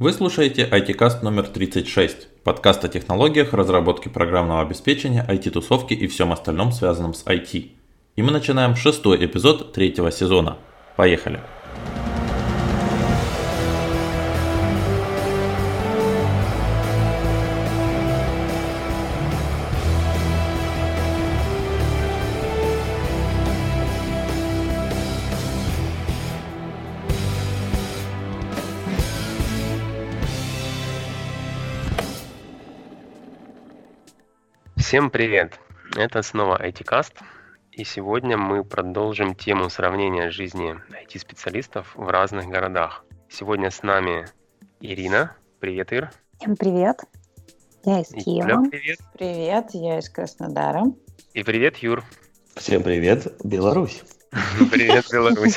Вы слушаете IT-каст номер 36, подкаст о технологиях, разработке программного обеспечения, IT-тусовке и всем остальном, связанном с IT. И мы начинаем шестой эпизод третьего сезона. Поехали! Всем привет! Это снова IT-каст, и сегодня мы продолжим тему сравнения жизни IT-специалистов в разных городах. Сегодня с нами Ирина. Привет, Ир. Всем привет. Я из Киева. Юля, привет. Привет, я из Краснодара. И привет, Юр. Всем привет, Беларусь. Привет, Беларусь.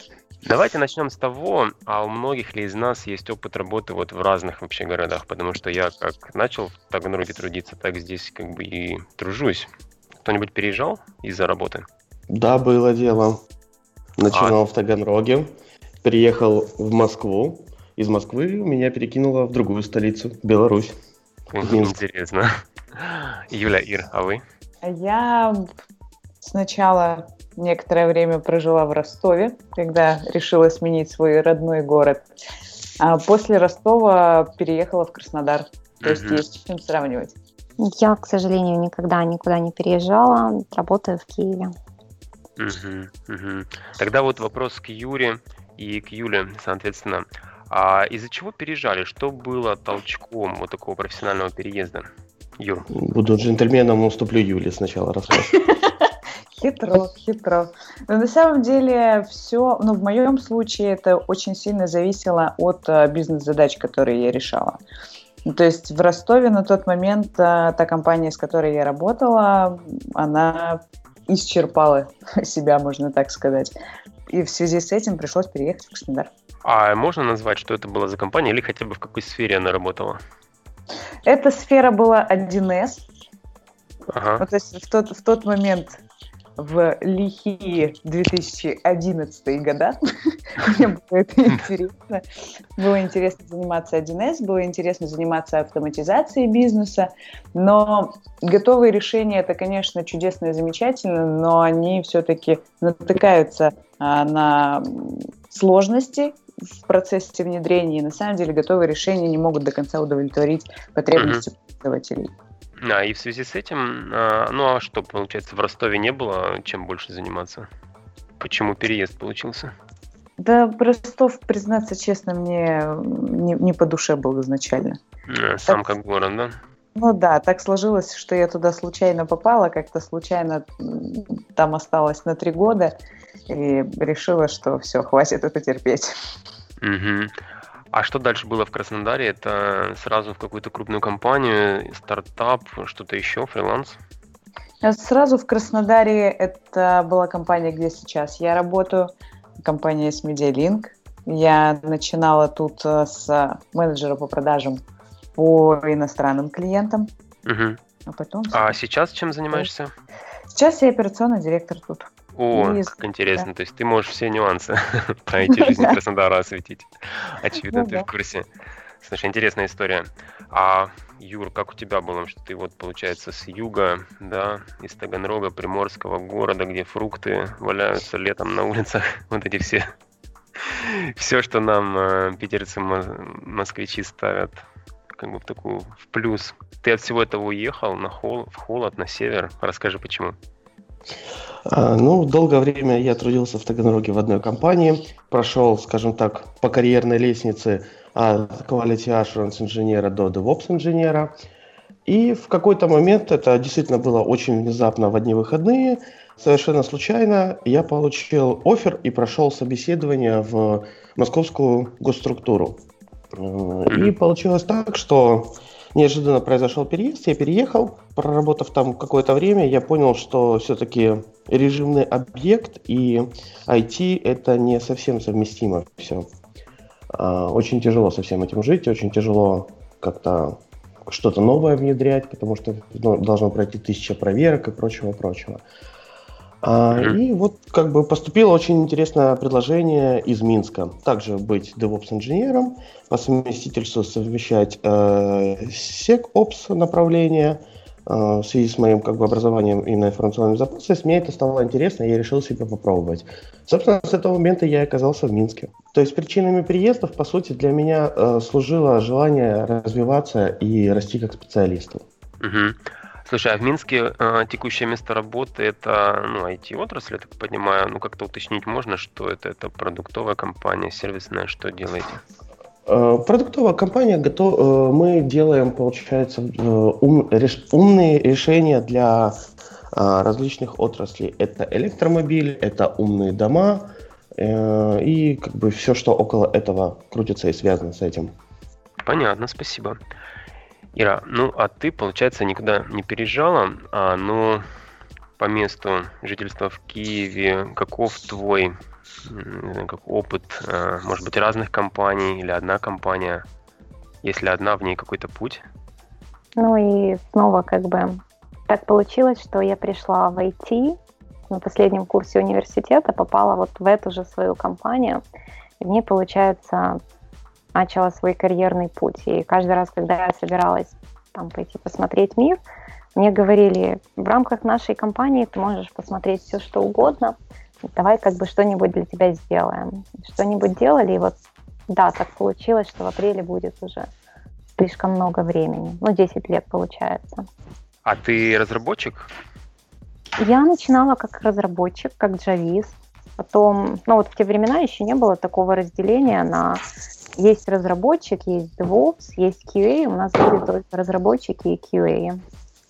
Давайте начнем с того, а у многих ли из нас есть опыт работы вот в разных вообще городах, потому что я как начал в Таганроге трудиться, так здесь как бы и тружусь. Кто-нибудь переезжал из-за работы? Да, было дело. Начинал а... в Таганроге, приехал в Москву, из Москвы меня перекинуло в другую столицу, Беларусь. Интересно. Юля, Ир, а вы? Я сначала некоторое время прожила в Ростове, когда решила сменить свой родной город. А после Ростова переехала в Краснодар. То есть есть с чем сравнивать. Я, к сожалению, никогда никуда не переезжала, работаю в Киеве. Угу, угу. Тогда вот вопрос к Юре и к Юле, соответственно. А из-за чего переезжали? Что было толчком вот такого профессионального переезда? Юр. Буду джентльменом, уступлю Юле сначала рассказ. Хитро, хитро. Но на самом деле все, ну в моем случае это очень сильно зависело от uh, бизнес-задач, которые я решала. Ну, то есть в Ростове на тот момент uh, та компания, с которой я работала, она исчерпала себя, можно так сказать. И в связи с этим пришлось переехать в Краснодар. А можно назвать, что это была за компания или хотя бы в какой сфере она работала? Эта сфера была 1С. Ага. Ну, то есть в тот, в тот момент в лихие 2011 года. Мне было это интересно. Было интересно заниматься 1С, было интересно заниматься автоматизацией бизнеса, но готовые решения это, конечно, чудесно и замечательно, но они все-таки натыкаются а, на сложности в процессе внедрения, и на самом деле готовые решения не могут до конца удовлетворить потребности пользователей. А, и в связи с этим, а, ну а что, получается, в Ростове не было чем больше заниматься? Почему переезд получился? Да, Ростов, признаться честно, мне не, не по душе был изначально. А, сам так, как город, да? Ну да, так сложилось, что я туда случайно попала, как-то случайно там осталась на три года и решила, что все, хватит это терпеть. Угу. А что дальше было в Краснодаре? Это сразу в какую-то крупную компанию, стартап, что-то еще, фриланс? Сразу в Краснодаре это была компания, где сейчас я работаю, компания с MediaLink. Я начинала тут э, с менеджера по продажам по иностранным клиентам. Угу. А потом... А сейчас чем занимаешься? Сейчас я операционный директор тут. О, и... как интересно. Да. То есть ты можешь все нюансы по IT-жизни Краснодара осветить. Очевидно, ну ты в курсе. Слушай, интересная история. А, Юр, как у тебя было, что ты вот, получается, с юга, да, из Таганрога, приморского города, где фрукты валяются летом на улицах, вот эти все, все, что нам э, питерцы, москвичи ставят как бы в такую, в плюс. Ты от всего этого уехал на хол, в холод, на север. Расскажи, почему. А, ну, долгое время я трудился в Таганроге в одной компании, прошел, скажем так, по карьерной лестнице от Quality Assurance инженера до DevOps инженера. И в какой-то момент, это действительно было очень внезапно в одни выходные, совершенно случайно я получил офер и прошел собеседование в московскую госструктуру. И получилось так, что неожиданно произошел переезд, я переехал, проработав там какое-то время, я понял, что все-таки режимный объект и IT это не совсем совместимо все. А, очень тяжело со всем этим жить, очень тяжело как-то что-то новое внедрять, потому что ну, должно пройти тысяча проверок и прочего-прочего. А, и вот как бы поступило очень интересное предложение из Минска. Также быть DevOps-инженером, по совместительству совмещать э, SecOps направление. Э, в связи с моим как бы, образованием и на информационной безопасности, мне это стало интересно, и я решил себя попробовать. Собственно, с этого момента я оказался в Минске. То есть причинами приездов, по сути, для меня э, служило желание развиваться и расти как специалисту. Угу. Слушай, а в Минске э, текущее место работы это ну, IT-отрасль, я так понимаю. Ну, как-то уточнить можно, что это? Это продуктовая компания, сервисная, что делаете? Э, продуктовая компания, готов, э, мы делаем, получается, э, ум, реш, умные решения для различных отраслей. Это электромобиль, это умные дома и как бы все, что около этого крутится и связано с этим. Понятно, спасибо. Ира, ну а ты, получается, никуда не переезжала, а, ну, по месту жительства в Киеве, каков твой как опыт, а, может быть, разных компаний или одна компания? Если одна, в ней какой-то путь? Ну и снова как бы так получилось, что я пришла в IT на последнем курсе университета, попала вот в эту же свою компанию. И в ней, получается, начала свой карьерный путь. И каждый раз, когда я собиралась там пойти посмотреть мир, мне говорили, в рамках нашей компании ты можешь посмотреть все, что угодно, давай как бы что-нибудь для тебя сделаем. Что-нибудь делали, и вот да, так получилось, что в апреле будет уже слишком много времени. Ну, 10 лет получается. А ты разработчик? Я начинала как разработчик, как джавист. Потом, ну вот в те времена еще не было такого разделения на есть разработчик, есть DevOps, есть QA, у нас были только разработчики и QA.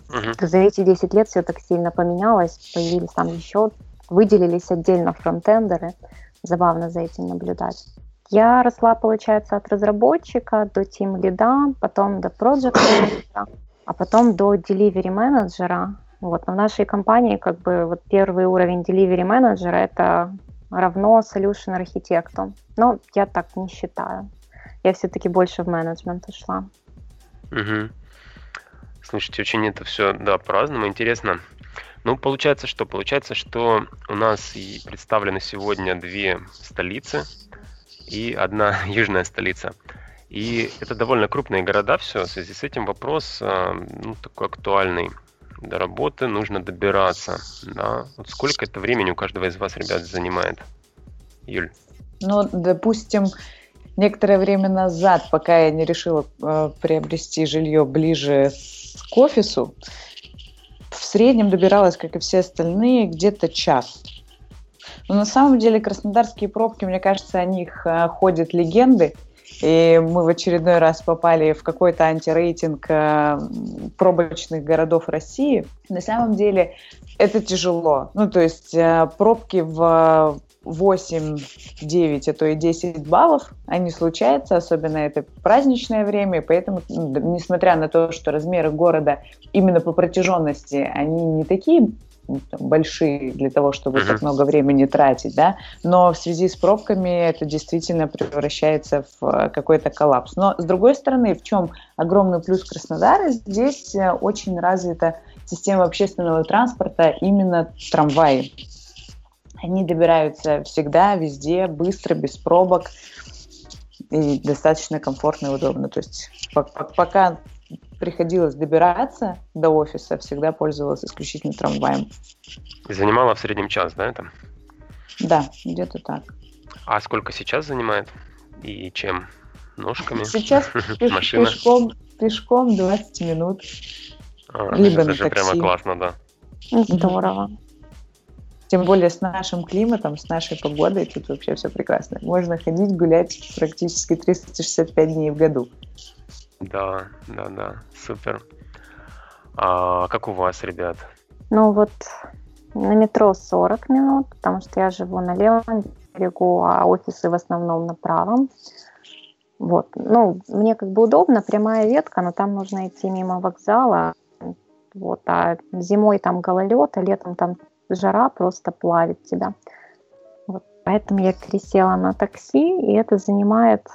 Uh-huh. За эти 10 лет все так сильно поменялось, появились там еще, выделились отдельно фронтендеры. Забавно за этим наблюдать. Я росла, получается, от разработчика до тим лида, потом до проект менеджера, а потом до delivery менеджера. Вот, но в нашей компании как бы вот первый уровень delivery менеджера это равно solution архитекту. Но я так не считаю я все-таки больше в менеджмент ушла. Угу. Слушайте, очень это все, да, по-разному. Интересно. Ну, получается что? Получается, что у нас и представлены сегодня две столицы и одна южная столица. И это довольно крупные города все. В связи с этим вопрос а, ну, такой актуальный. До работы нужно добираться. Да? Вот сколько это времени у каждого из вас, ребят, занимает? Юль? Ну, допустим, некоторое время назад, пока я не решила э, приобрести жилье ближе к офису, в среднем добиралась, как и все остальные, где-то час. Но на самом деле краснодарские пробки, мне кажется, о них э, ходят легенды. И мы в очередной раз попали в какой-то антирейтинг э, пробочных городов России. На самом деле это тяжело. Ну, то есть э, пробки в 8, 9, а то и 10 баллов, они случаются, особенно это праздничное время, поэтому, несмотря на то, что размеры города именно по протяженности, они не такие там, большие для того, чтобы uh-huh. так много времени тратить, да, но в связи с пробками это действительно превращается в э, какой-то коллапс. Но с другой стороны, в чем огромный плюс Краснодара, здесь э, очень развита система общественного транспорта, именно трамваи. Они добираются всегда, везде, быстро, без пробок и достаточно комфортно и удобно. То есть пока приходилось добираться до офиса, всегда пользовалась исключительно трамваем. И занимала в среднем час, да, это? Да, где-то так. А сколько сейчас занимает? И чем? Ножками? Сейчас пешком, пешком 20 минут. А, либо это на же такси. прямо классно, да. Здорово. Тем более с нашим климатом, с нашей погодой тут вообще все прекрасно. Можно ходить, гулять практически 365 дней в году. Да, да, да, супер. А как у вас, ребят? Ну вот на метро 40 минут, потому что я живу на левом берегу, а офисы в основном на правом. Вот, ну, мне как бы удобно, прямая ветка, но там нужно идти мимо вокзала. Вот, а зимой там гололед, а летом там жара просто плавит тебя. Вот. Поэтому я пересела на такси, и это занимает,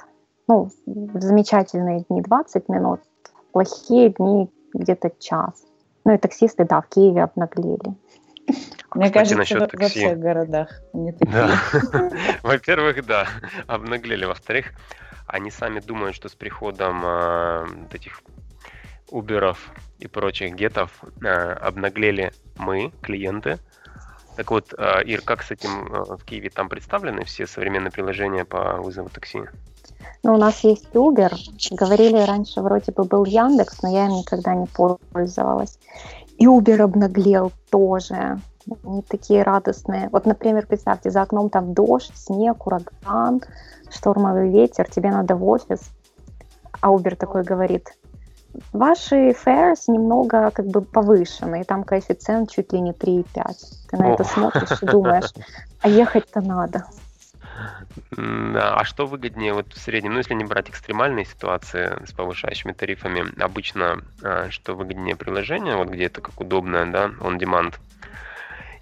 ну, в замечательные дни 20 минут, в плохие дни где-то час. Ну и таксисты, да, в Киеве обнаглели. Мне Кстати, кажется, насчет такси. во всех городах не такие. Да. Во-первых, да, обнаглели. Во-вторых, они сами думают, что с приходом э, этих Уберов и прочих гетов э, обнаглели мы, клиенты. Так вот, э, Ир, как с этим э, в Киеве там представлены все современные приложения по вызову такси? Ну, у нас есть Uber. Говорили раньше, вроде бы был Яндекс, но я им никогда не пользовалась. И Uber обнаглел тоже. Они такие радостные. Вот, например, представьте, за окном там дождь, снег, ураган, штормовый ветер, тебе надо в офис. А Uber такой говорит, ваши fares немного как бы повышены, и там коэффициент чуть ли не 3,5. Ты на О. это смотришь и думаешь, а ехать-то надо. А что выгоднее вот в среднем, ну если не брать экстремальные ситуации с повышающими тарифами, обычно а, что выгоднее приложение, вот где это как удобно, да, on demand,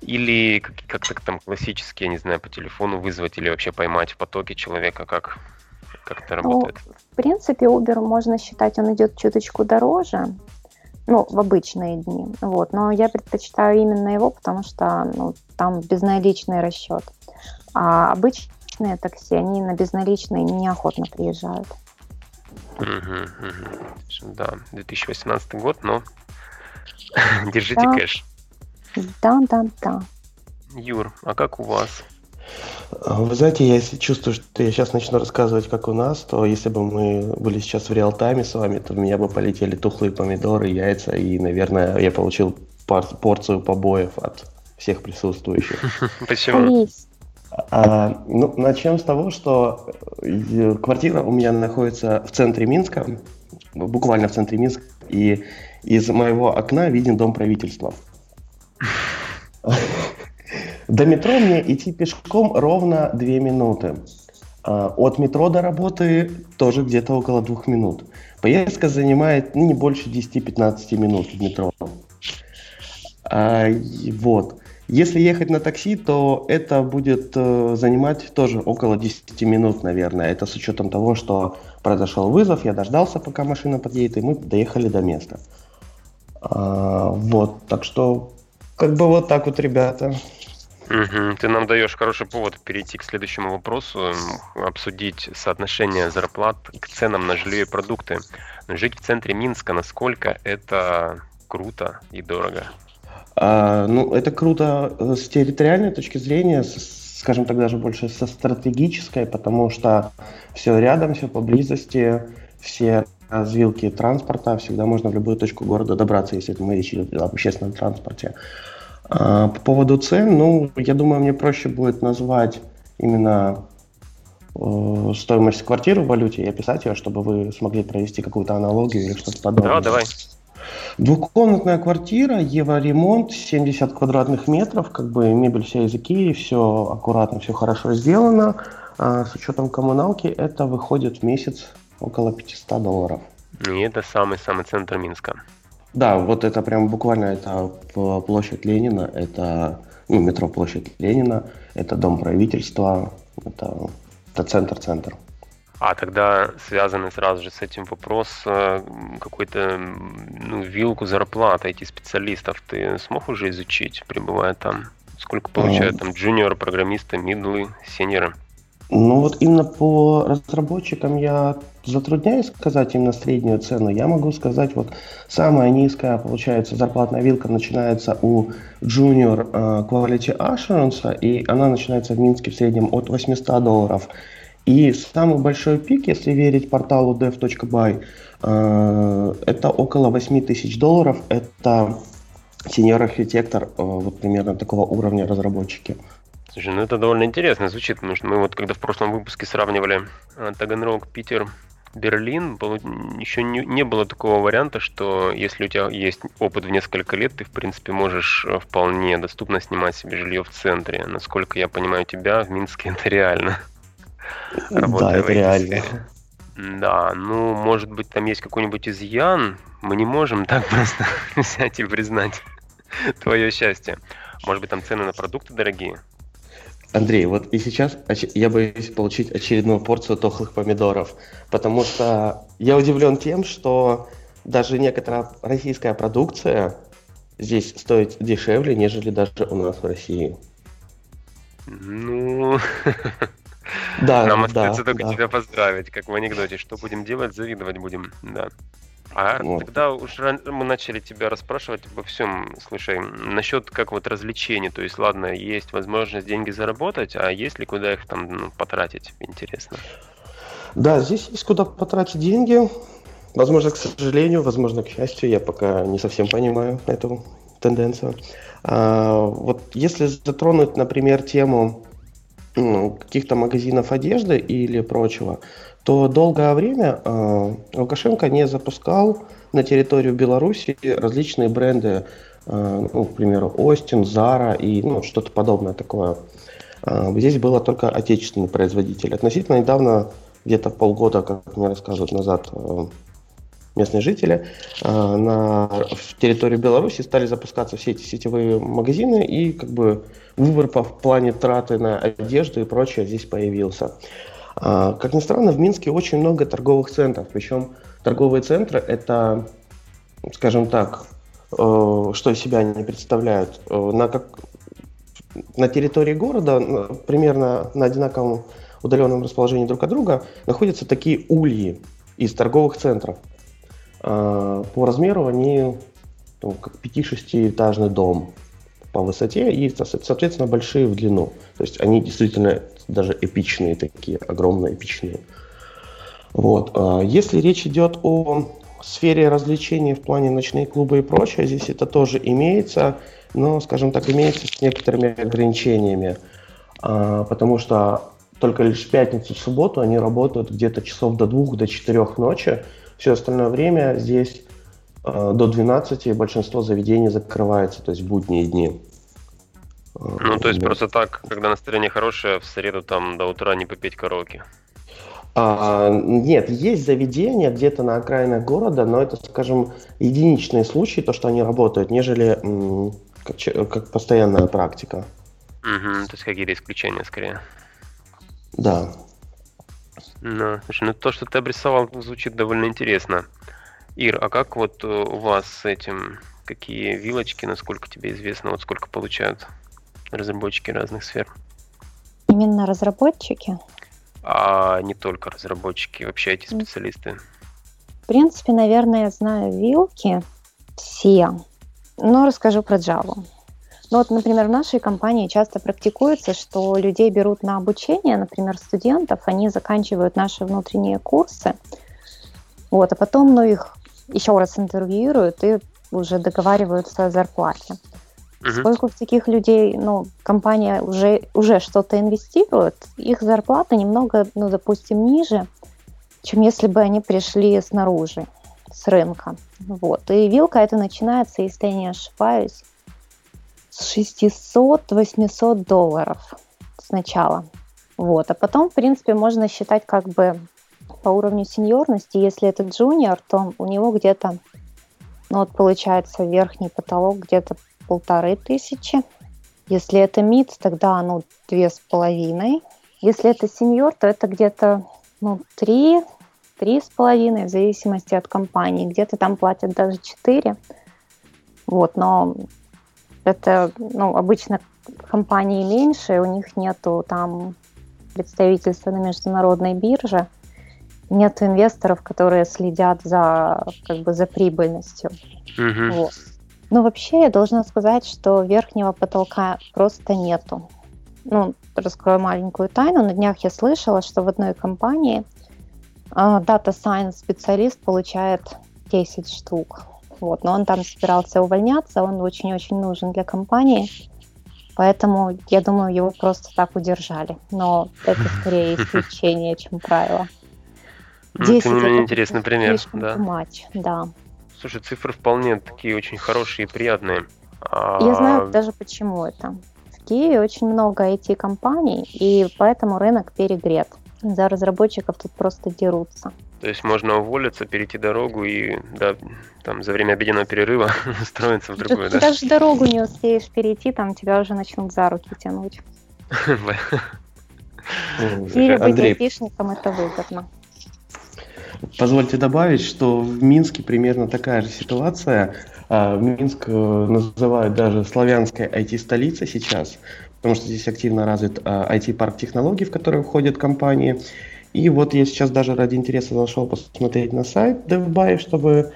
или как-то там классические, я не знаю, по телефону вызвать или вообще поймать в потоке человека, как, как это ну, работает? Ну, в принципе, Uber можно считать, он идет чуточку дороже, ну, в обычные дни, вот, но я предпочитаю именно его, потому что ну, там безналичный расчет. А обычные такси, они на безналичные неохотно приезжают. Угу, угу. Да, 2018 год, но держите да. кэш. Да, да, да. Юр, а как у вас? Вы знаете, я если чувствую, что я сейчас начну рассказывать, как у нас, то если бы мы были сейчас в реал-тайме с вами, то в меня бы полетели тухлые помидоры, яйца, и, наверное, я получил порцию побоев от всех присутствующих. Почему? А, ну, начнем с того, что э, квартира у меня находится в центре Минска, буквально в центре Минска, и из моего окна виден дом правительства. До метро мне идти пешком ровно 2 минуты. А, от метро до работы тоже где-то около двух минут. Поездка занимает ну, не больше 10-15 минут в метро. А, вот. Если ехать на такси, то это будет э, занимать тоже около 10 минут, наверное. Это с учетом того, что произошел вызов, я дождался, пока машина подъедет, и мы доехали до места. А, вот, так что как бы вот так вот, ребята. Угу. Ты нам даешь хороший повод перейти к следующему вопросу, обсудить соотношение зарплат к ценам на жилье и продукты. Жить в центре Минска, насколько это круто и дорого? А, ну, это круто э, с территориальной точки зрения, с, скажем так, даже больше со стратегической, потому что все рядом, все поблизости, все развилки транспорта, всегда можно в любую точку города добраться, если мы речь идет об общественном транспорте. По поводу цен, ну, я думаю, мне проще будет назвать именно э, стоимость квартиры в валюте и описать ее, чтобы вы смогли провести какую-то аналогию или что-то подобное. Да, давай. Двухкомнатная квартира, евроремонт, 70 квадратных метров, как бы мебель вся из Икеи, все аккуратно, все хорошо сделано. А с учетом коммуналки это выходит в месяц около 500 долларов. И это самый-самый центр Минска. Да, вот это прям буквально это площадь Ленина, это ну, метро площадь Ленина, это дом правительства, это, это центр-центр. А тогда связанный сразу же с этим вопрос э, какой-то ну, вилку зарплат IT-специалистов ты смог уже изучить, пребывая там? Сколько получают а... там джуниор, программисты, мидлы, сеньоры? Ну вот именно по разработчикам я затрудняюсь сказать именно среднюю цену. Я могу сказать, вот самая низкая, получается, зарплатная вилка начинается у Junior uh, Quality Assurance, и она начинается в Минске в среднем от 800 долларов. И самый большой пик, если верить порталу dev.by, uh, это около 8 тысяч долларов. Это сеньор-архитектор, uh, вот примерно такого уровня разработчики. Слушай, ну это довольно интересно звучит, потому что мы вот когда в прошлом выпуске сравнивали э, Таганрог, Питер, Берлин, еще не, не было такого варианта, что если у тебя есть опыт в несколько лет, ты, в принципе, можешь э, вполне доступно снимать себе жилье в центре. Насколько я понимаю тебя, в Минске это реально. Да, это реально. Да, ну, может быть, там есть какой-нибудь изъян. Мы не можем так просто взять и признать твое счастье. Может быть, там цены на продукты дорогие? Андрей, вот и сейчас я боюсь получить очередную порцию тохлых помидоров, потому что я удивлен тем, что даже некоторая российская продукция здесь стоить дешевле, нежели даже у нас в России. Ну, да, нам остается да, только да. тебя поздравить, как в анекдоте. Что будем делать, завидовать будем, да. А вот. тогда уж мы начали тебя расспрашивать обо всем. Слушай, насчет как вот развлечений, то есть, ладно, есть возможность деньги заработать, а есть ли куда их там ну, потратить, интересно? Да, здесь есть куда потратить деньги. Возможно, к сожалению, возможно, к счастью, я пока не совсем понимаю эту тенденцию. А, вот если затронуть, например, тему ну, каких-то магазинов одежды или прочего, то долгое время э, Лукашенко не запускал на территорию Беларуси различные бренды, э, ну, к примеру, Остин, Зара и ну, что-то подобное такое. Э, здесь было только отечественный производитель. Относительно недавно, где-то полгода, как мне рассказывают назад э, местные жители, э, на территории Беларуси стали запускаться все эти сетевые магазины, и как бы выбор по, в плане траты на одежду и прочее здесь появился. А, как ни странно, в Минске очень много торговых центров, причем торговые центры это, скажем так, э, что из себя они представляют. Э, на, как, на территории города, примерно на одинаковом удаленном расположении друг от друга, находятся такие ульи из торговых центров. А, по размеру они ну, как 5-6-этажный дом по высоте и, соответственно, большие в длину. То есть они действительно даже эпичные такие, огромные эпичные. Вот. А если речь идет о сфере развлечений в плане ночные клубы и прочее, здесь это тоже имеется, но, скажем так, имеется с некоторыми ограничениями, а, потому что только лишь в пятницу, в субботу они работают где-то часов до двух, до четырех ночи. Все остальное время здесь а, до 12 большинство заведений закрывается, то есть будние дни. Ну, то есть просто так, когда настроение хорошее, в среду там до утра не попеть караоке. А, нет, есть заведения где-то на окраинах города, но это, скажем, единичные случаи, то, что они работают, нежели м, как, как постоянная практика. Угу, то есть какие-то исключения скорее. Да. Ну, слушай, ну то, что ты обрисовал, звучит довольно интересно. Ир, а как вот у вас с этим, какие вилочки, насколько тебе известно, вот сколько получают? Разработчики разных сфер. Именно разработчики? А не только разработчики, вообще эти специалисты. В принципе, наверное, я знаю вилки все, но расскажу про Java. Ну вот, например, в нашей компании часто практикуется, что людей берут на обучение, например, студентов, они заканчивают наши внутренние курсы, вот, а потом, ну, их еще раз интервьюируют и уже договариваются о зарплате. Поскольку в таких людей, ну, компания уже, уже что-то инвестирует, их зарплата немного, ну, допустим, ниже, чем если бы они пришли снаружи, с рынка. Вот. И вилка это начинается, если я не ошибаюсь, с 600-800 долларов сначала. Вот. А потом, в принципе, можно считать как бы по уровню сеньорности. Если это джуниор, то у него где-то, ну вот получается верхний потолок где-то полторы тысячи. Если это мид, тогда ну две с половиной. Если это сеньор, то это где-то ну, три, три с половиной, в зависимости от компании. Где-то там платят даже четыре. Вот, но это, ну, обычно компании меньше, у них нету там представительства на международной бирже, нет инвесторов, которые следят за, как бы, за прибыльностью. Mm-hmm. Вот. Ну, вообще, я должна сказать, что верхнего потолка просто нету. Ну, раскрою маленькую тайну. На днях я слышала, что в одной компании Data Science специалист получает 10 штук. Вот, но он там собирался увольняться, он очень-очень нужен для компании. Поэтому, я думаю, его просто так удержали. Но это скорее исключение, чем правило. Ну, тем не менее, интересный пример. Да. Матч, да. Слушай, цифры вполне такие очень хорошие и приятные. Я знаю а, даже почему это. В Киеве очень много IT-компаний, и поэтому рынок перегрет. За разработчиков тут просто дерутся. То есть можно уволиться, перейти дорогу и да, там за время обеденного перерыва устроиться в другую, да? Даже дорогу не успеешь перейти, там тебя уже начнут за руки тянуть. Или быть айтишником это выгодно. Позвольте добавить, что в Минске примерно такая же ситуация. А, Минск э, называют даже славянской IT-столицей сейчас, потому что здесь активно развит IT-парк а, технологий, в который входят компании. И вот я сейчас даже ради интереса зашел посмотреть на сайт DevBuy, чтобы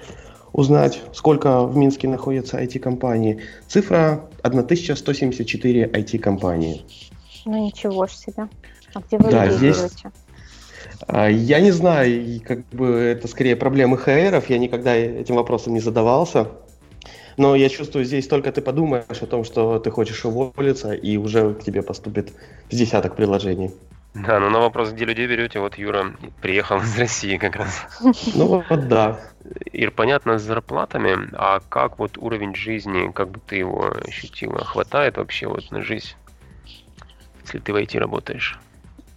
узнать, сколько в Минске находится IT-компаний. Цифра 1174 IT-компании. Ну ничего ж себе. А где вы да, здесь... я не знаю, как бы это скорее проблемы ХРов, я никогда этим вопросом не задавался. Но я чувствую, здесь только ты подумаешь о том, что ты хочешь уволиться, и уже к тебе поступит с десяток предложений. Да, но на вопрос, где людей берете, вот Юра приехал из России как раз. Ну вот да. Ир, понятно, с зарплатами, а как вот уровень жизни, как бы ты его ощутила? Хватает вообще вот на жизнь, если ты в IT работаешь?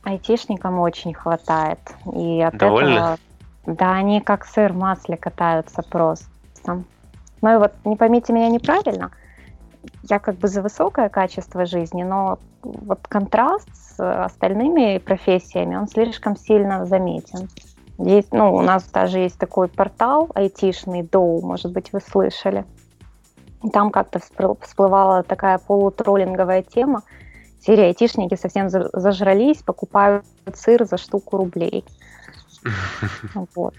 Айтишникам очень хватает. И от Довольны? этого... Да, они как сыр в масле катаются просто. Ну и вот не поймите меня неправильно, я как бы за высокое качество жизни, но вот контраст с остальными профессиями, он слишком сильно заметен. Есть, ну, у нас даже есть такой портал айтишный, Доу, может быть, вы слышали. там как-то всплывала такая полутроллинговая тема. Серия айтишники совсем зажрались, покупают сыр за штуку рублей. Вот.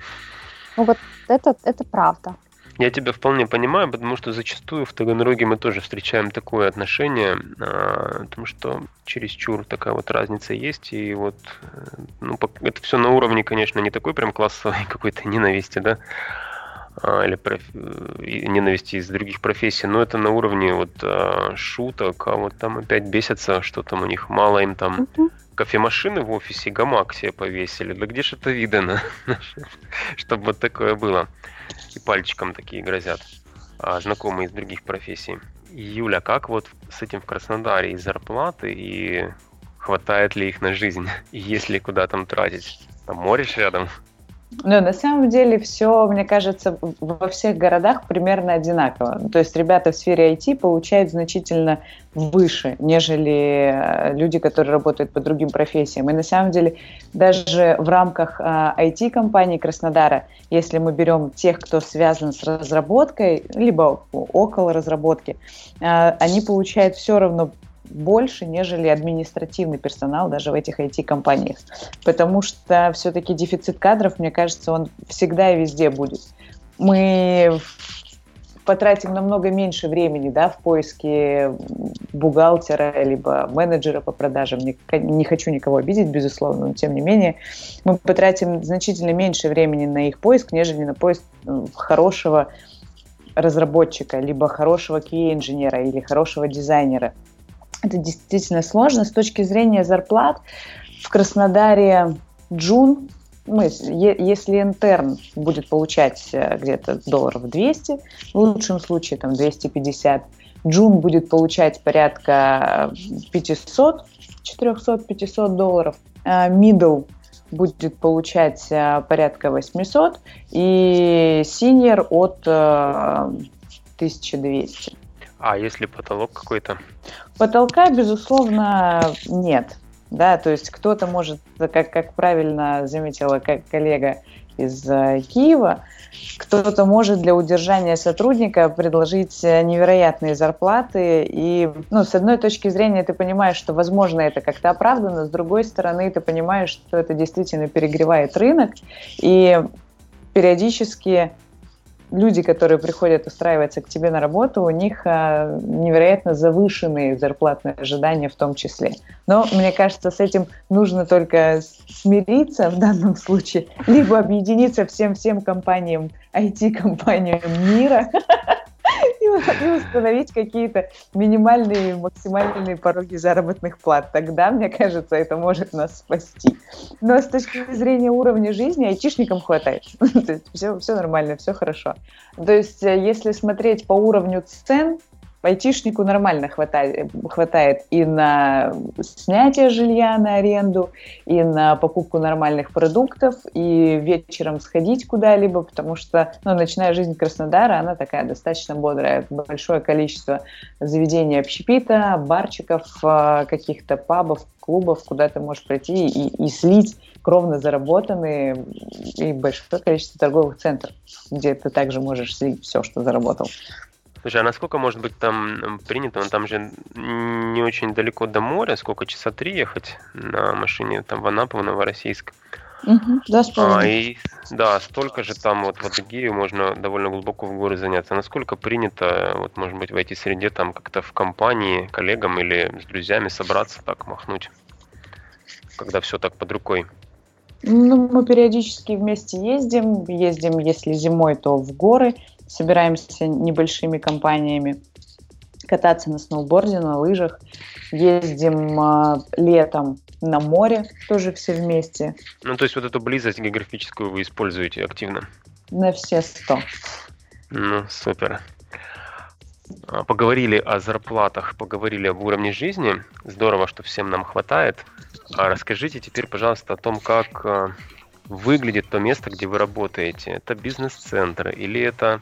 Ну вот это, это правда. Я тебя вполне понимаю, потому что зачастую в Таганроге мы тоже встречаем такое отношение, а, о том, что чересчур такая вот разница есть, и вот э, ну, это все на уровне, конечно, не такой прям классовой какой-то ненависти, да, или проф... ненависти из других профессий, но это на уровне вот а, шуток, а вот там опять бесятся, что там у них мало им там кофемашины в офисе, гамак себе повесили, да где же это видано, чтобы вот такое было и пальчиком такие грозят, а, знакомые из других профессий. Юля, как вот с этим в Краснодаре и зарплаты, и хватает ли их на жизнь, и есть ли куда там тратить? Там море рядом? Ну, на самом деле все, мне кажется, во всех городах примерно одинаково. То есть ребята в сфере IT получают значительно выше, нежели э, люди, которые работают по другим профессиям. И на самом деле даже в рамках IT-компании Краснодара, если мы берем тех, кто связан с разработкой, либо около разработки, э, они получают все равно больше, нежели административный персонал даже в этих IT-компаниях. Потому что все-таки дефицит кадров, мне кажется, он всегда и везде будет. Мы потратим намного меньше времени да, в поиске бухгалтера либо менеджера по продажам. Не, хочу никого обидеть, безусловно, но тем не менее мы потратим значительно меньше времени на их поиск, нежели на поиск ну, хорошего разработчика, либо хорошего QA-инженера или хорошего дизайнера. Это действительно сложно. С точки зрения зарплат в Краснодаре джун, ну, если интерн будет получать э, где-то долларов 200, в лучшем случае там 250, джун будет получать порядка 500, 400-500 долларов, middle будет получать э, порядка 800 и senior от 1200. Э, а если потолок какой-то? Потолка, безусловно, нет. Да, то есть кто-то может, как, как правильно заметила как коллега из э, Киева, кто-то может для удержания сотрудника предложить невероятные зарплаты. И, ну, с одной точки зрения, ты понимаешь, что, возможно, это как-то оправдано, с другой стороны, ты понимаешь, что это действительно перегревает рынок. И периодически люди, которые приходят устраиваться к тебе на работу, у них а, невероятно завышенные зарплатные ожидания в том числе. Но мне кажется, с этим нужно только смириться в данном случае, либо объединиться всем-всем компаниям, IT-компаниям мира, и установить какие-то минимальные, максимальные пороги заработных плат. Тогда, мне кажется, это может нас спасти. Но с точки зрения уровня жизни айтишникам хватает. То есть все, все нормально, все хорошо. То есть э, если смотреть по уровню цен, айтишнику нормально хватает, хватает и на снятие жилья на аренду, и на покупку нормальных продуктов, и вечером сходить куда-либо, потому что, ну, ночная жизнь Краснодара, она такая достаточно бодрая. Большое количество заведений общепита, барчиков, а, каких-то пабов, клубов, куда ты можешь пройти и, и слить кровно заработанные и большое количество торговых центров, где ты также можешь слить все, что заработал. Слушай, а насколько может быть там принято? Он там же не очень далеко до моря, сколько часа три ехать на машине там в Анапу, в Новороссийск. Угу, да, а, и, да, столько же там вот в Адыгею можно довольно глубоко в горы заняться. Насколько принято, вот может быть в IT-среде там как-то в компании, коллегам или с друзьями собраться так, махнуть, когда все так под рукой? Ну, мы периодически вместе ездим. Ездим, если зимой, то в горы. Собираемся небольшими компаниями кататься на сноуборде, на лыжах. Ездим э, летом на море, тоже все вместе. Ну, то есть вот эту близость географическую вы используете активно? На все сто. Ну, супер. А, поговорили о зарплатах, поговорили об уровне жизни. Здорово, что всем нам хватает. А расскажите теперь, пожалуйста, о том, как а, выглядит то место, где вы работаете. Это бизнес-центр или это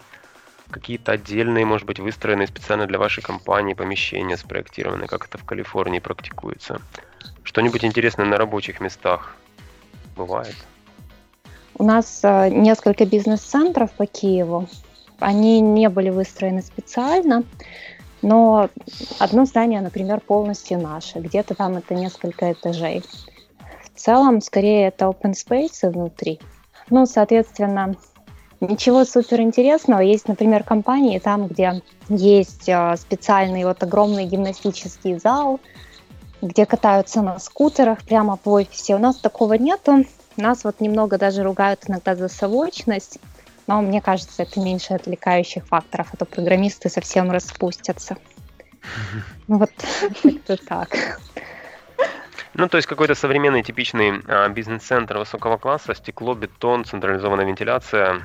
какие-то отдельные, может быть, выстроенные специально для вашей компании помещения спроектированы, как это в Калифорнии практикуется? Что-нибудь интересное на рабочих местах бывает? У нас э, несколько бизнес-центров по Киеву. Они не были выстроены специально, но одно здание, например, полностью наше. Где-то там это несколько этажей. В целом, скорее, это open space внутри. Ну, соответственно, Ничего супер интересного. Есть, например, компании там, где есть э, специальный вот огромный гимнастический зал, где катаются на скутерах прямо в офисе. У нас такого нету. Нас вот немного даже ругают иногда за совочность, но мне кажется, это меньше отвлекающих факторов, а то программисты совсем распустятся. Вот как-то так. Ну, то есть какой-то современный типичный а, бизнес-центр высокого класса, стекло, бетон, централизованная вентиляция,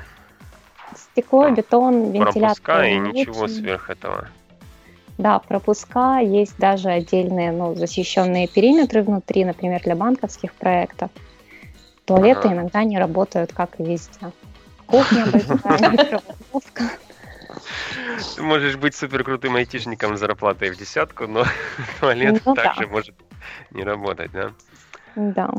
Стекло, бетон, вентиляция. Пропуска и ничего сверх этого. Да, пропуска, есть даже отдельные ну, защищенные периметры внутри, например, для банковских проектов. Туалеты ага. иногда не работают, как и везде. Кухня большая, микроволновка. Ты можешь быть супер крутым айтишником с зарплатой в десятку, но туалет ну, также да. может не работать, да? Да.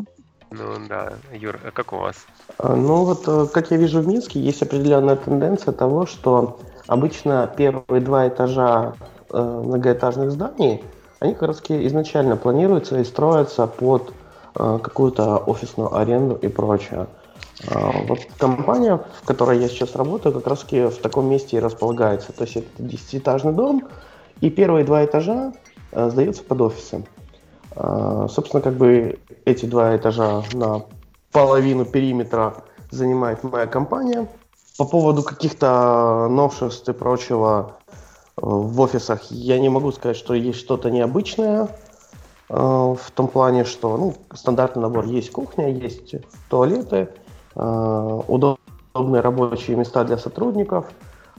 Ну да. Юр, а как у вас? А, ну вот, э, как я вижу в Минске, есть определенная тенденция того, что обычно первые два этажа э, многоэтажных зданий, они как раз изначально планируются и строятся под э, какую-то офисную аренду и прочее. А, вот компания, в которой я сейчас работаю, как раз в таком месте и располагается. То есть это десятиэтажный дом, и первые два этажа сдаются под офисы. А, собственно, как бы эти два этажа на половину периметра занимает моя компания. По поводу каких-то новшеств и прочего э, в офисах я не могу сказать, что есть что-то необычное э, в том плане, что ну, стандартный набор есть кухня, есть туалеты, э, удобные рабочие места для сотрудников.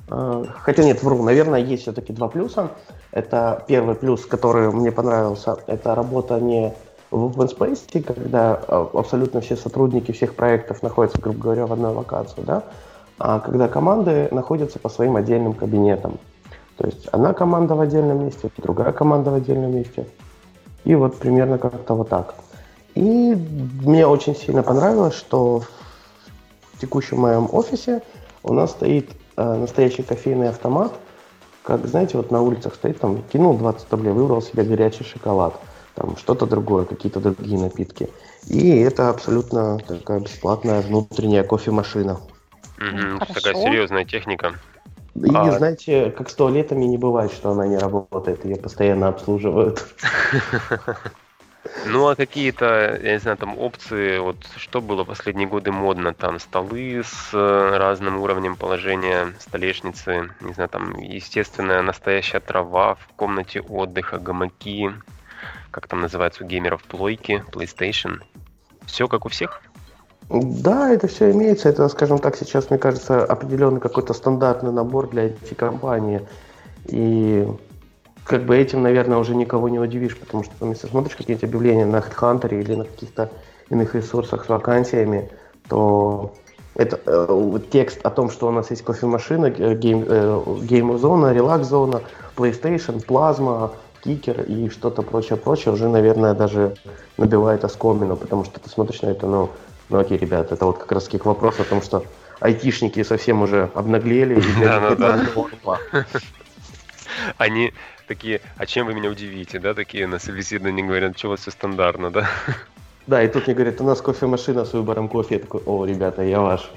Хотя нет, вру, наверное, есть все-таки два плюса. Это первый плюс, который мне понравился, это работа не в open space, когда а, абсолютно все сотрудники всех проектов находятся, грубо говоря, в одной локации, да, а когда команды находятся по своим отдельным кабинетам. То есть одна команда в отдельном месте, другая команда в отдельном месте. И вот примерно как-то вот так. И мне очень сильно понравилось, что в текущем моем офисе у нас стоит э, настоящий кофейный автомат, как, знаете, вот на улицах стоит, там, кинул 20 рублей, выбрал себе горячий шоколад, там, что-то другое, какие-то другие напитки. И это абсолютно такая бесплатная внутренняя кофемашина. Угу, такая серьезная техника. И а... знаете, как с туалетами не бывает, что она не работает, ее постоянно обслуживают. Ну, а какие-то, я не знаю, там опции, вот что было последние годы модно, там столы с э, разным уровнем положения, столешницы, не знаю, там естественная настоящая трава в комнате отдыха, гамаки, как там называются у геймеров, плойки, PlayStation. Все как у всех? Да, это все имеется. Это, скажем так, сейчас, мне кажется, определенный какой-то стандартный набор для эти компании. И как бы этим, наверное, уже никого не удивишь, потому что если смотришь какие-то объявления на HeadHunter или на каких-то иных ресурсах с вакансиями, то это э, текст о том, что у нас есть кофемашина, гейм, э, гейм-зона, релакс-зона, PlayStation, плазма, кикер и что-то прочее-прочее уже, наверное, даже набивает оскомину, потому что ты смотришь на это, ну, ну окей, ребят, это вот как раз к вопросу о том, что айтишники совсем уже обнаглели. И Они такие, а чем вы меня удивите, да, такие на собеседовании говорят, что у вас все стандартно, да? Да, и тут мне говорят, у нас кофемашина с выбором кофе. Я такой, о, ребята, я ваш.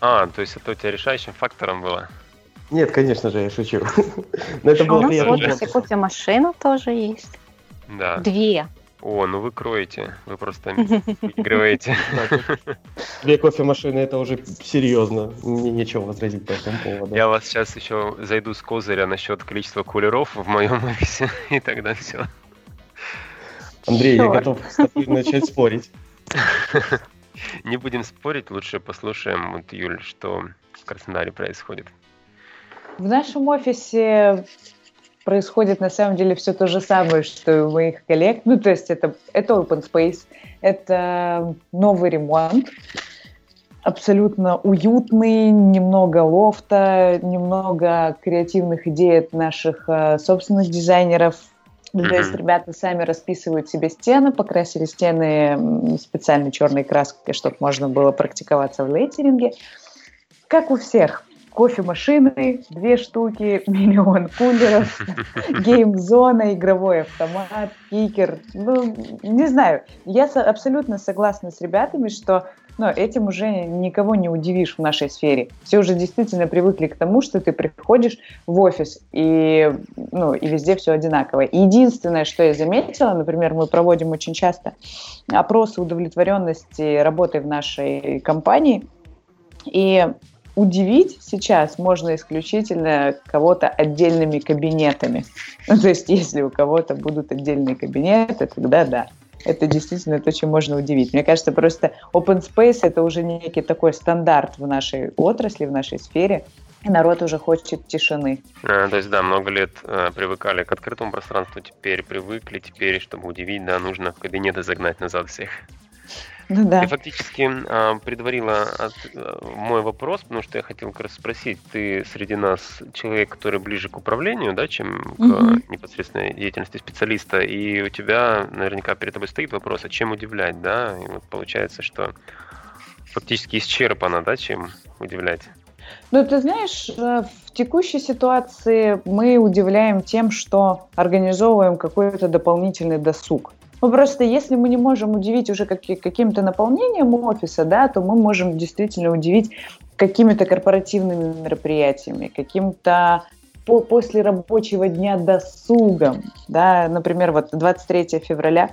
А, то есть это у тебя решающим фактором было? Нет, конечно же, я шучу. Но это было У нас в офисе кофемашина тоже есть. Да. Две. О, ну вы кроете, вы просто выигрываете. Две кофемашины это уже серьезно, мне нечего возразить по этому поводу. Я вас сейчас еще зайду с козыря насчет количества кулеров в моем офисе, и тогда все. Андрей, я готов с тобой начать спорить. Не будем спорить, лучше послушаем, вот, Юль, что в Краснодаре происходит. В нашем офисе происходит на самом деле все то же самое, что и у моих коллег. Ну, то есть это, это open space, это новый ремонт, абсолютно уютный, немного лофта, немного креативных идей от наших uh, собственных дизайнеров. Mm-hmm. То есть ребята сами расписывают себе стены, покрасили стены специальной черной краской, чтобы можно было практиковаться в лейтеринге. Как у всех, кофемашины, две штуки, миллион кулеров, гейм-зона, игровой автомат, кикер. Ну, не знаю. Я абсолютно согласна с ребятами, что но этим уже никого не удивишь в нашей сфере. Все уже действительно привыкли к тому, что ты приходишь в офис и, ну, и везде все одинаково. Единственное, что я заметила, например, мы проводим очень часто опросы удовлетворенности работой в нашей компании, и удивить сейчас можно исключительно кого-то отдельными кабинетами. Ну, то есть, если у кого-то будут отдельные кабинеты, тогда да. Это действительно то, чем можно удивить. Мне кажется, просто open space это уже некий такой стандарт в нашей отрасли, в нашей сфере. И народ уже хочет тишины. А, то есть, да, много лет а, привыкали к открытому пространству, теперь привыкли, теперь, чтобы удивить, да, нужно в кабинеты загнать назад всех. Ну, да. Ты фактически э, предварила от, э, мой вопрос, потому что я хотел как раз спросить, ты среди нас человек, который ближе к управлению, да, чем к угу. непосредственной деятельности специалиста, и у тебя наверняка перед тобой стоит вопрос, а чем удивлять, да, и вот получается, что фактически исчерпано, да, чем удивлять. Ну, ты знаешь, э, в текущей ситуации мы удивляем тем, что организовываем какой-то дополнительный досуг. Ну, просто если мы не можем удивить уже как, каким-то наполнением офиса, да, то мы можем действительно удивить какими-то корпоративными мероприятиями, каким-то по, после рабочего дня досугом, да, например, вот 23 февраля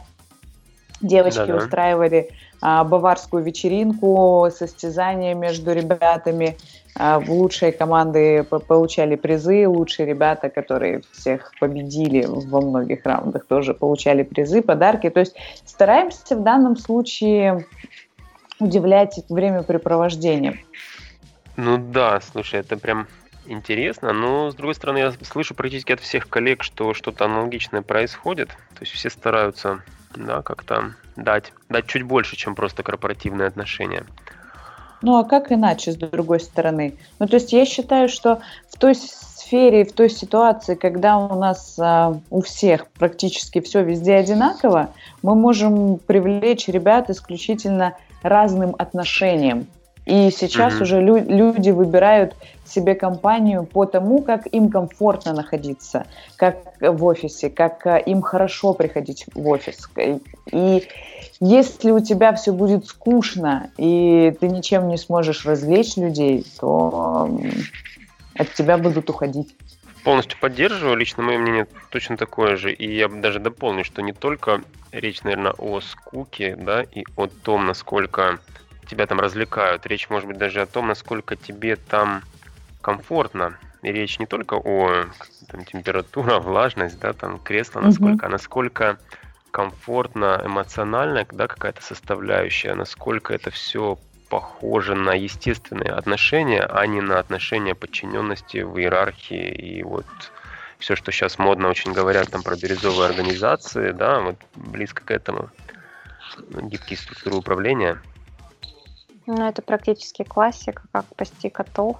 девочки Да-да. устраивали а, баварскую вечеринку, состязание между ребятами, а, лучшие команды получали призы, лучшие ребята, которые всех победили во многих раундах, тоже получали призы, подарки. То есть стараемся в данном случае удивлять времяпрепровождением. Ну да, слушай, это прям интересно, но с другой стороны я слышу практически от всех коллег, что что-то аналогичное происходит. То есть все стараются, да, как-то дать, дать чуть больше, чем просто корпоративные отношения. Ну а как иначе, с другой стороны? Ну то есть я считаю, что в той сфере, в той ситуации, когда у нас а, у всех практически все везде одинаково, мы можем привлечь ребят исключительно разным отношением. И сейчас mm-hmm. уже лю- люди выбирают себе компанию по тому, как им комфортно находиться, как в офисе, как э, им хорошо приходить в офис. И если у тебя все будет скучно, и ты ничем не сможешь развлечь людей, то от тебя будут уходить. Полностью поддерживаю. Лично мое мнение точно такое же. И я даже дополню, что не только речь, наверное, о скуке, да, и о том, насколько тебя там развлекают. Речь может быть даже о том, насколько тебе там комфортно. И речь не только о там, температура, влажность, да, там кресло, насколько, а насколько комфортно, эмоционально, да, какая-то составляющая, насколько это все похоже на естественные отношения, а не на отношения подчиненности в иерархии и вот все, что сейчас модно очень говорят там про бирюзовые организации, да, вот близко к этому гибкие структуры управления. Ну, это практически классика, как пасти котов.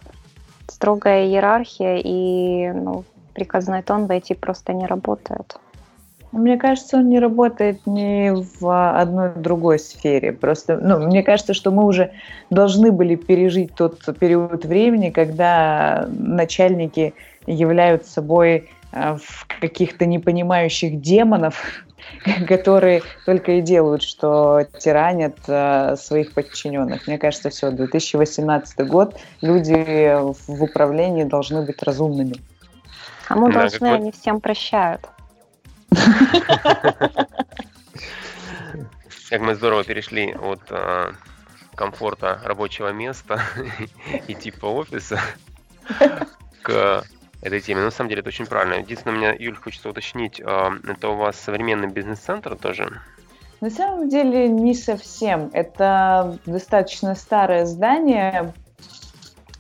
Строгая иерархия и ну, приказной тон в просто не работает. Мне кажется, он не работает ни в одной другой сфере. Просто, ну, мне кажется, что мы уже должны были пережить тот период времени, когда начальники являются собой э, каких-то непонимающих демонов, которые только и делают, что тиранят э, своих подчиненных. Мне кажется, все, 2018 год, люди в управлении должны быть разумными. А мы да, должны, они всем прощают. Как мы здорово перешли от э, комфорта рабочего места и типа офиса к этой теме. Но на самом деле это очень правильно. Единственное, меня, Юль, хочется уточнить, э, это у вас современный бизнес-центр тоже? На самом деле не совсем. Это достаточно старое здание,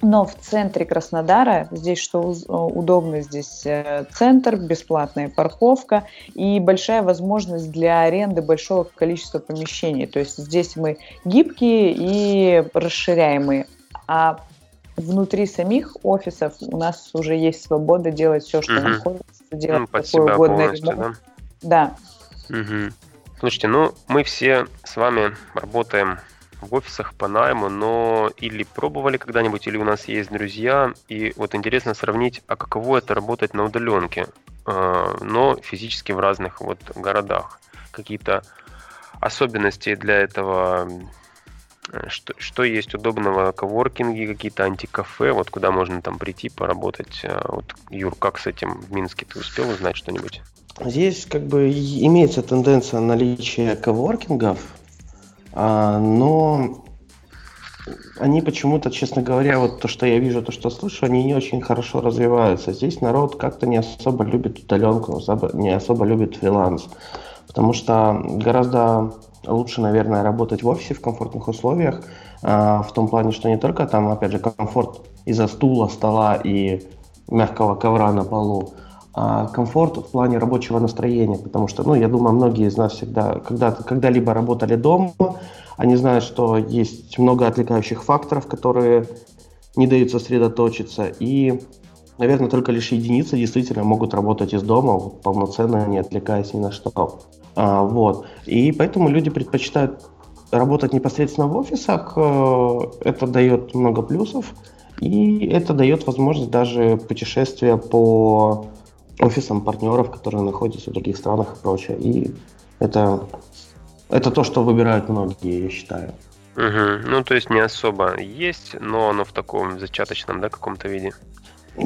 но в центре Краснодара, здесь что удобно, здесь э, центр, бесплатная парковка и большая возможность для аренды большого количества помещений. То есть здесь мы гибкие и расширяемые. А внутри самих офисов у нас уже есть свобода делать все, что угу. нам хочется, делать ну, какой угодно ремонт. Да. да. Угу. Слушайте, ну мы все с вами работаем в офисах по найму, но или пробовали когда-нибудь, или у нас есть друзья, и вот интересно сравнить, а каково это работать на удаленке, а, но физически в разных вот городах. Какие-то особенности для этого, что, что есть удобного коворкинги, какие-то антикафе, вот куда можно там прийти, поработать. А, вот, Юр, как с этим в Минске? Ты успел узнать что-нибудь? Здесь как бы имеется тенденция наличия коворкингов, но они почему-то, честно говоря, вот то, что я вижу, то, что слышу, они не очень хорошо развиваются. Здесь народ как-то не особо любит удаленку, не особо любит фриланс. Потому что гораздо лучше, наверное, работать в офисе в комфортных условиях, а, в том плане, что не только там, опять же, комфорт из-за стула, стола и мягкого ковра на полу, а комфорт в плане рабочего настроения, потому что, ну, я думаю, многие из нас всегда, когда, когда-либо работали дома, они знают, что есть много отвлекающих факторов, которые не дают сосредоточиться, и, наверное, только лишь единицы действительно могут работать из дома полноценно, не отвлекаясь ни на что. А, вот. И поэтому люди предпочитают работать непосредственно в офисах, э, это дает много плюсов, и это дает возможность даже путешествия по офисам партнеров, которые находятся в других странах и прочее. И это, это то, что выбирают многие, я считаю. Угу. Ну, то есть не особо есть, но оно в таком зачаточном, да, каком-то виде.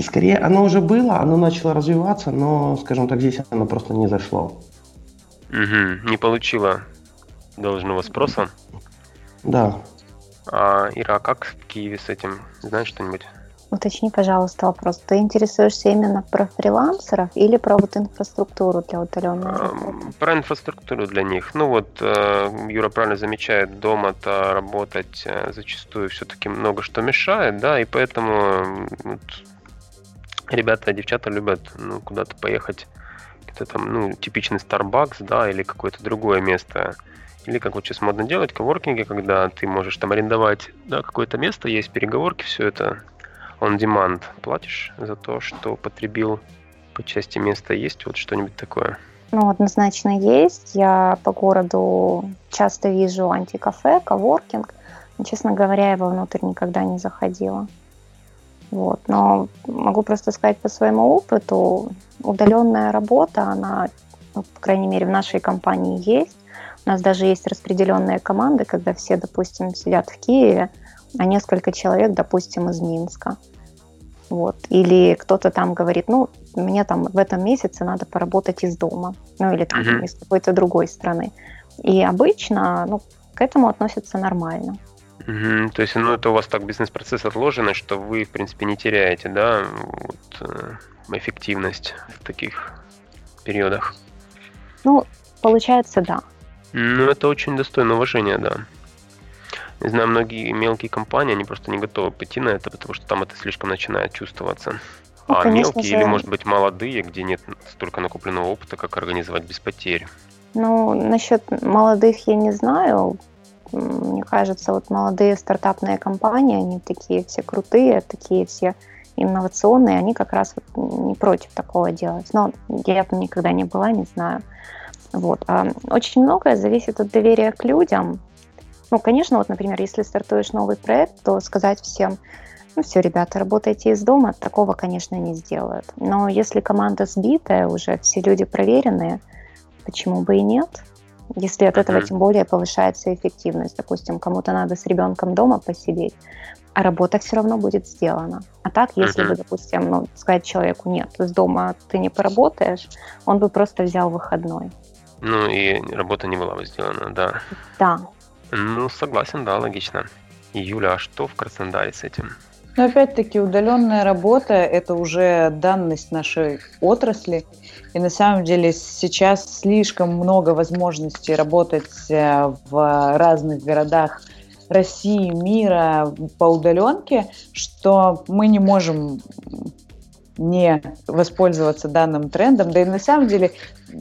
Скорее, оно уже было, оно начало развиваться, но, скажем так, здесь оно просто не зашло. Угу. Не получило должного спроса? Да. А, Ира, а как в Киеве с этим? Знаешь что-нибудь? Уточни, пожалуйста, вопрос. Ты интересуешься именно про фрилансеров или про вот инфраструктуру для удаленной работы? Про инфраструктуру для них. Ну вот, э, Юра правильно замечает, дома-то работать э, зачастую все-таки много что мешает, да, и поэтому вот, ребята, девчата любят ну, куда-то поехать, где-то там, ну, типичный Starbucks, да, или какое-то другое место, или как вот сейчас модно делать, коворкинги, когда ты можешь там арендовать, да, какое-то место, есть переговорки, все это on demand платишь за то, что потребил по части места? Есть вот что-нибудь такое? Ну, однозначно есть. Я по городу часто вижу антикафе, коворкинг. Но, честно говоря, я внутрь никогда не заходила. Вот. Но могу просто сказать по своему опыту, удаленная работа, она, ну, по крайней мере, в нашей компании есть. У нас даже есть распределенные команды, когда все, допустим, сидят в Киеве, а несколько человек, допустим, из Минска. Вот. Или кто-то там говорит, ну, мне там в этом месяце надо поработать из дома, ну, или там uh-huh. из какой-то другой страны. И обычно, ну, к этому относятся нормально. Угу, то есть, ну, это у вас так бизнес-процесс отложен, что вы, в принципе, не теряете, да, вот, э, эффективность в таких периодах? Ну, получается, да. Ну, это очень достойно уважения, да. Не знаю, многие мелкие компании, они просто не готовы пойти на это, потому что там это слишком начинает чувствоваться. Ну, а мелкие же... или, может быть, молодые, где нет столько накопленного опыта, как организовать без потерь? Ну, насчет молодых я не знаю. Мне кажется, вот молодые стартапные компании, они такие все крутые, такие все инновационные, они как раз вот не против такого делать. Но я там никогда не была, не знаю. Вот. А очень многое зависит от доверия к людям, ну, конечно, вот, например, если стартуешь новый проект, то сказать всем, ну все, ребята, работайте из дома, такого, конечно, не сделают. Но если команда сбитая, уже все люди проверенные, почему бы и нет? Если от этого тем более повышается эффективность. Допустим, кому-то надо с ребенком дома посидеть, а работа все равно будет сделана. А так, если бы, допустим, ну, сказать человеку, нет, из дома ты не поработаешь, он бы просто взял выходной. Ну и работа не была бы сделана, да. Да. Ну, согласен, да, логично. Юля, а что в Краснодаре с этим? Но опять-таки удаленная работа – это уже данность нашей отрасли. И на самом деле сейчас слишком много возможностей работать э, в разных городах России, мира по удаленке, что мы не можем не воспользоваться данным трендом. Да и на самом деле,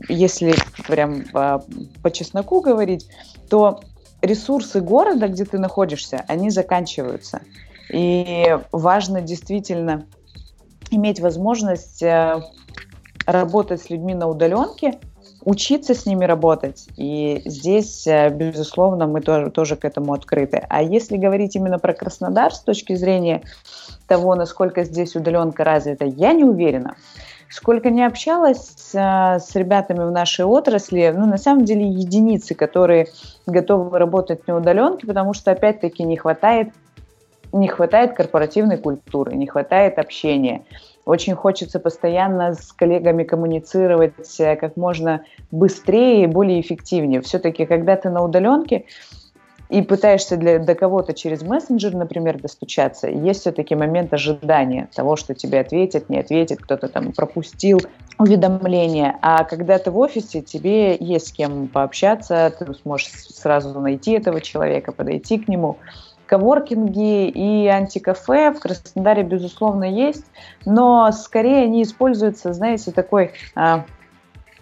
если прям по, по чесноку говорить, то ресурсы города, где ты находишься, они заканчиваются. И важно действительно иметь возможность э, работать с людьми на удаленке, учиться с ними работать. И здесь, э, безусловно, мы тоже, тоже к этому открыты. А если говорить именно про Краснодар с точки зрения того, насколько здесь удаленка развита, я не уверена. Сколько не общалась а, с ребятами в нашей отрасли, ну, на самом деле, единицы, которые готовы работать на удаленке, потому что, опять-таки, не хватает не хватает корпоративной культуры, не хватает общения. Очень хочется постоянно с коллегами коммуницировать э, как можно быстрее и более эффективнее. Все-таки, когда ты на удаленке и пытаешься для, до кого-то через мессенджер, например, достучаться, есть все-таки момент ожидания того, что тебе ответят, не ответят, кто-то там пропустил уведомление. А когда ты в офисе, тебе есть с кем пообщаться, ты сможешь сразу найти этого человека, подойти к нему. Коворкинги и антикафе в Краснодаре, безусловно, есть, но скорее они используются, знаете, такой а,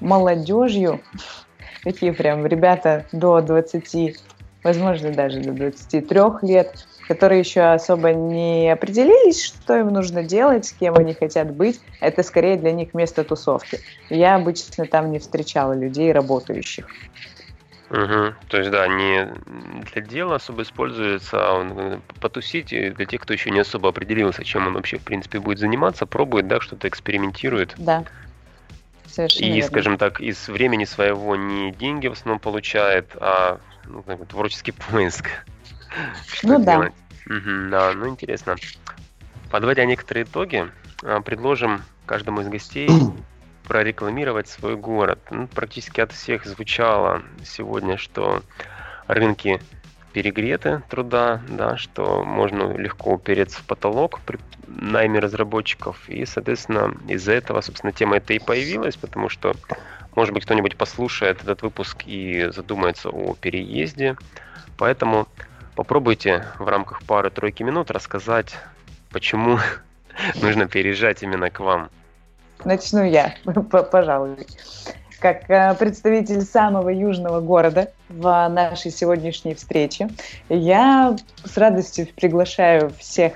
молодежью, такие прям ребята до 20, возможно, даже до 23 лет, которые еще особо не определились, что им нужно делать, с кем они хотят быть. Это скорее для них место тусовки. Я обычно там не встречала людей работающих. Угу. То есть, да, не для дела особо используется, а он э, потусить для тех, кто еще не особо определился, чем он вообще, в принципе, будет заниматься, пробует, да, что-то экспериментирует. Да. Совершенно и, верно. скажем так, из времени своего не деньги в основном получает, а ну, как бы, творческий поиск. Что ну делать? да. Угу, да, ну интересно. Подводя некоторые итоги, а, предложим каждому из гостей прорекламировать свой город. Ну, практически от всех звучало сегодня, что рынки перегреты труда, да, что можно легко упереться в потолок при найме разработчиков. И, соответственно, из-за этого, собственно, тема эта и появилась, потому что, может быть, кто-нибудь послушает этот выпуск и задумается о переезде. Поэтому попробуйте в рамках пары-тройки минут рассказать, почему нужно переезжать именно к вам. Начну я, пожалуй. Как э, представитель самого южного города в нашей сегодняшней встрече, я с радостью приглашаю всех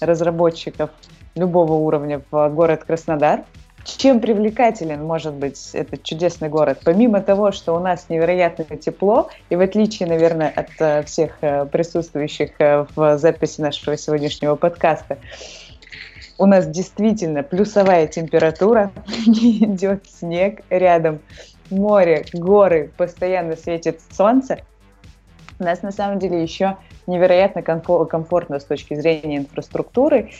разработчиков любого уровня в город Краснодар. Чем привлекателен может быть этот чудесный город? Помимо того, что у нас невероятно тепло, и в отличие, наверное, от э, всех э, присутствующих в записи нашего сегодняшнего подкаста, у нас действительно плюсовая температура, идет снег рядом, море, горы, постоянно светит солнце. У нас на самом деле еще невероятно комфортно с точки зрения инфраструктуры.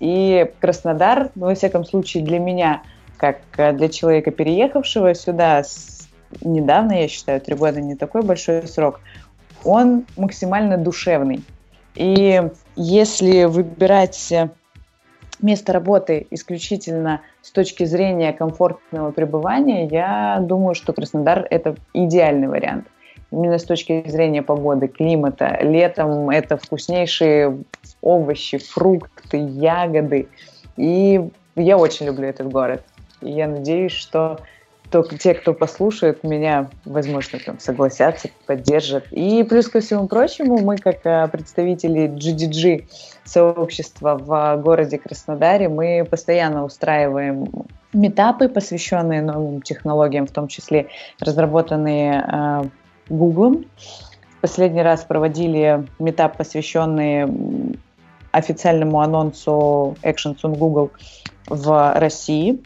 И Краснодар, ну, во всяком случае для меня, как для человека, переехавшего сюда с... недавно, я считаю, три года не такой большой срок, он максимально душевный. И если выбирать место работы исключительно с точки зрения комфортного пребывания, я думаю, что Краснодар – это идеальный вариант. Именно с точки зрения погоды, климата. Летом это вкуснейшие овощи, фрукты, ягоды. И я очень люблю этот город. И я надеюсь, что те, кто послушает меня, возможно, там согласятся, поддержат. И плюс ко всему прочему, мы как э, представители GDG сообщества в городе Краснодаре, мы постоянно устраиваем метапы, посвященные новым технологиям, в том числе разработанные э, Google. Последний раз проводили метап, посвященный официальному анонсу Actions on Google в России.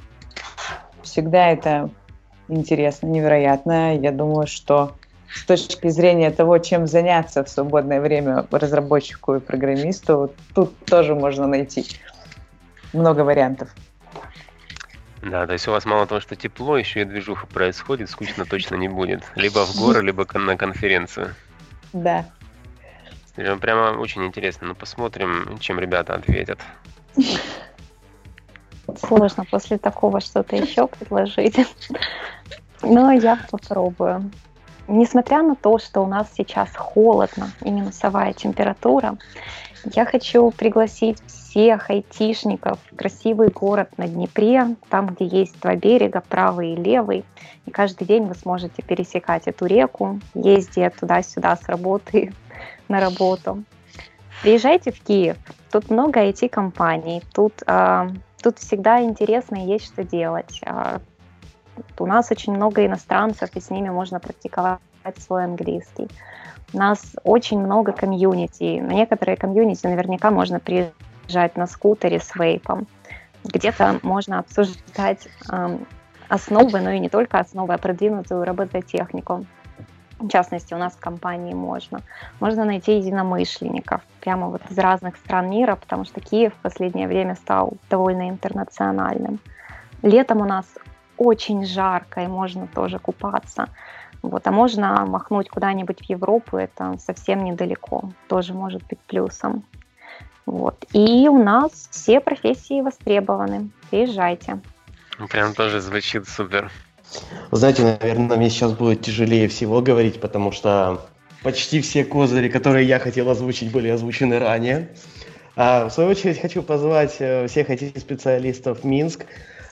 Всегда это интересно, невероятно. Я думаю, что с точки зрения того, чем заняться в свободное время разработчику и программисту, тут тоже можно найти много вариантов. Да, то есть у вас мало того, что тепло, еще и движуха происходит, скучно точно не будет. Либо в горы, либо на конференцию. Да. Прямо очень интересно. Ну, посмотрим, чем ребята ответят. Сложно после такого что-то еще предложить. Но я попробую. Несмотря на то, что у нас сейчас холодно и минусовая температура, я хочу пригласить всех айтишников в красивый город на Днепре, там, где есть два берега, правый и левый. И каждый день вы сможете пересекать эту реку, ездя туда-сюда с работы на работу. Приезжайте в Киев. Тут много IT-компаний. Тут, э, тут всегда интересно и есть что делать. Э, у нас очень много иностранцев, и с ними можно практиковать свой английский. У нас очень много комьюнити. На некоторые комьюнити наверняка можно приезжать на скутере с вейпом. Где-то можно обсуждать э, основы, но и не только основы, а продвинутую робототехнику. В частности, у нас в компании можно. Можно найти единомышленников прямо вот из разных стран мира, потому что Киев в последнее время стал довольно интернациональным. Летом у нас очень жарко, и можно тоже купаться. Вот, а можно махнуть куда-нибудь в Европу, это совсем недалеко, тоже может быть плюсом. Вот. И у нас все профессии востребованы. Приезжайте. Прям тоже звучит супер. Знаете, наверное, мне сейчас будет тяжелее всего говорить, потому что почти все козыри, которые я хотел озвучить, были озвучены ранее. А, в свою очередь хочу позвать э, всех этих специалистов в Минск.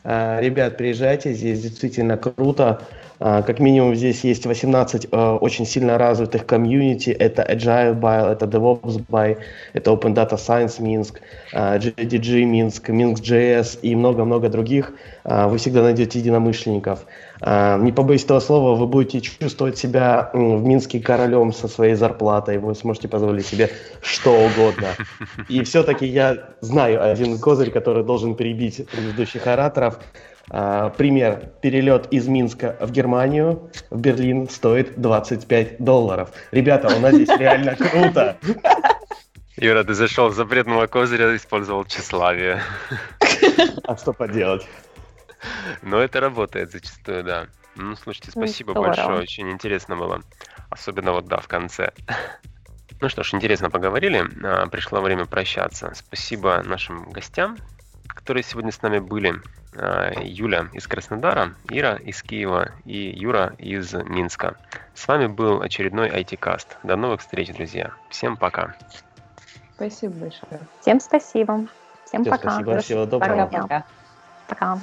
А, ребят, приезжайте, здесь действительно круто. А, как минимум здесь есть 18 э, очень сильно развитых комьюнити. Это Agile Buy, это DevOps Buy, это Open Data Science Минск, JDG Минск, Minsk.js и много-много других. А, вы всегда найдете единомышленников. Не побоюсь этого слова, вы будете чувствовать себя в Минске королем со своей зарплатой. Вы сможете позволить себе что угодно. И все-таки я знаю один козырь, который должен перебить предыдущих ораторов. А, пример. Перелет из Минска в Германию, в Берлин стоит 25 долларов. Ребята, у нас здесь реально круто. Юра, ты зашел в запретного козыря, использовал тщеславие. А что поделать? Но это работает зачастую, да. Ну, слушайте, спасибо Здорово. большое, очень интересно было. Особенно вот, да, в конце. Ну что ж, интересно поговорили. А, пришло время прощаться. Спасибо нашим гостям, которые сегодня с нами были. А, Юля из Краснодара, Ира из Киева и Юра из Минска. С вами был очередной IT-каст. До новых встреч, друзья. Всем пока. Спасибо большое. Всем спасибо. Всем, Всем пока. Спасибо, всего доброго. Пока. ったかな。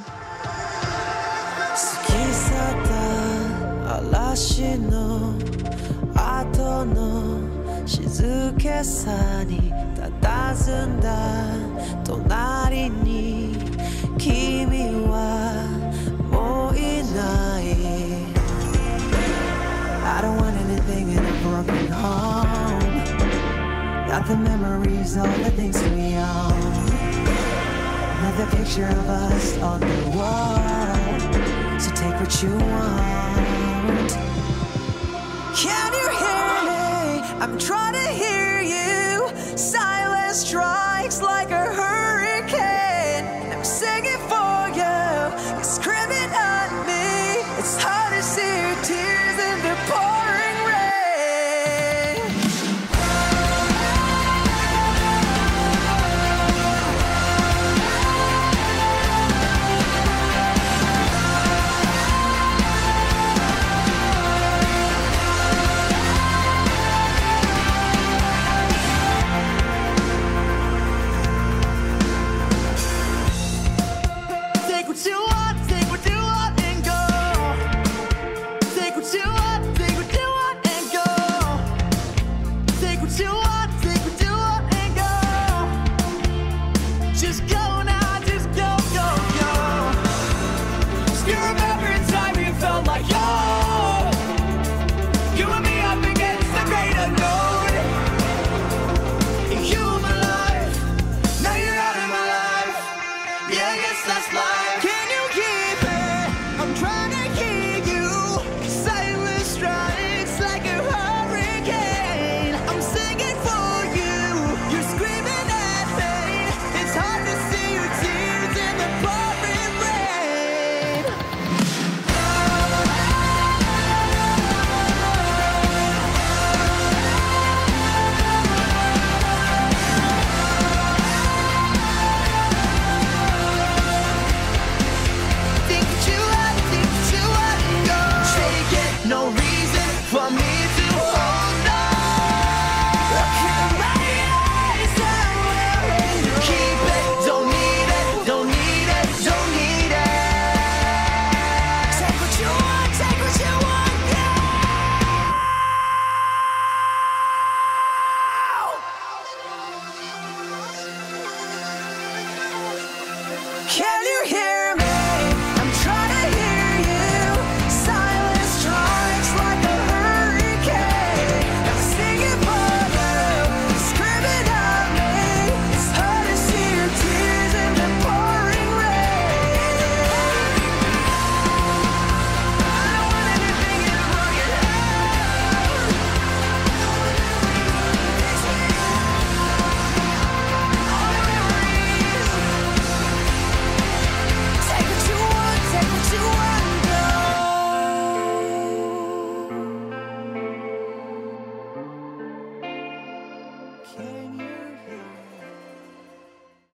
嵐の後の静けさに佇んだ隣に picture of us on the wall. So take what you want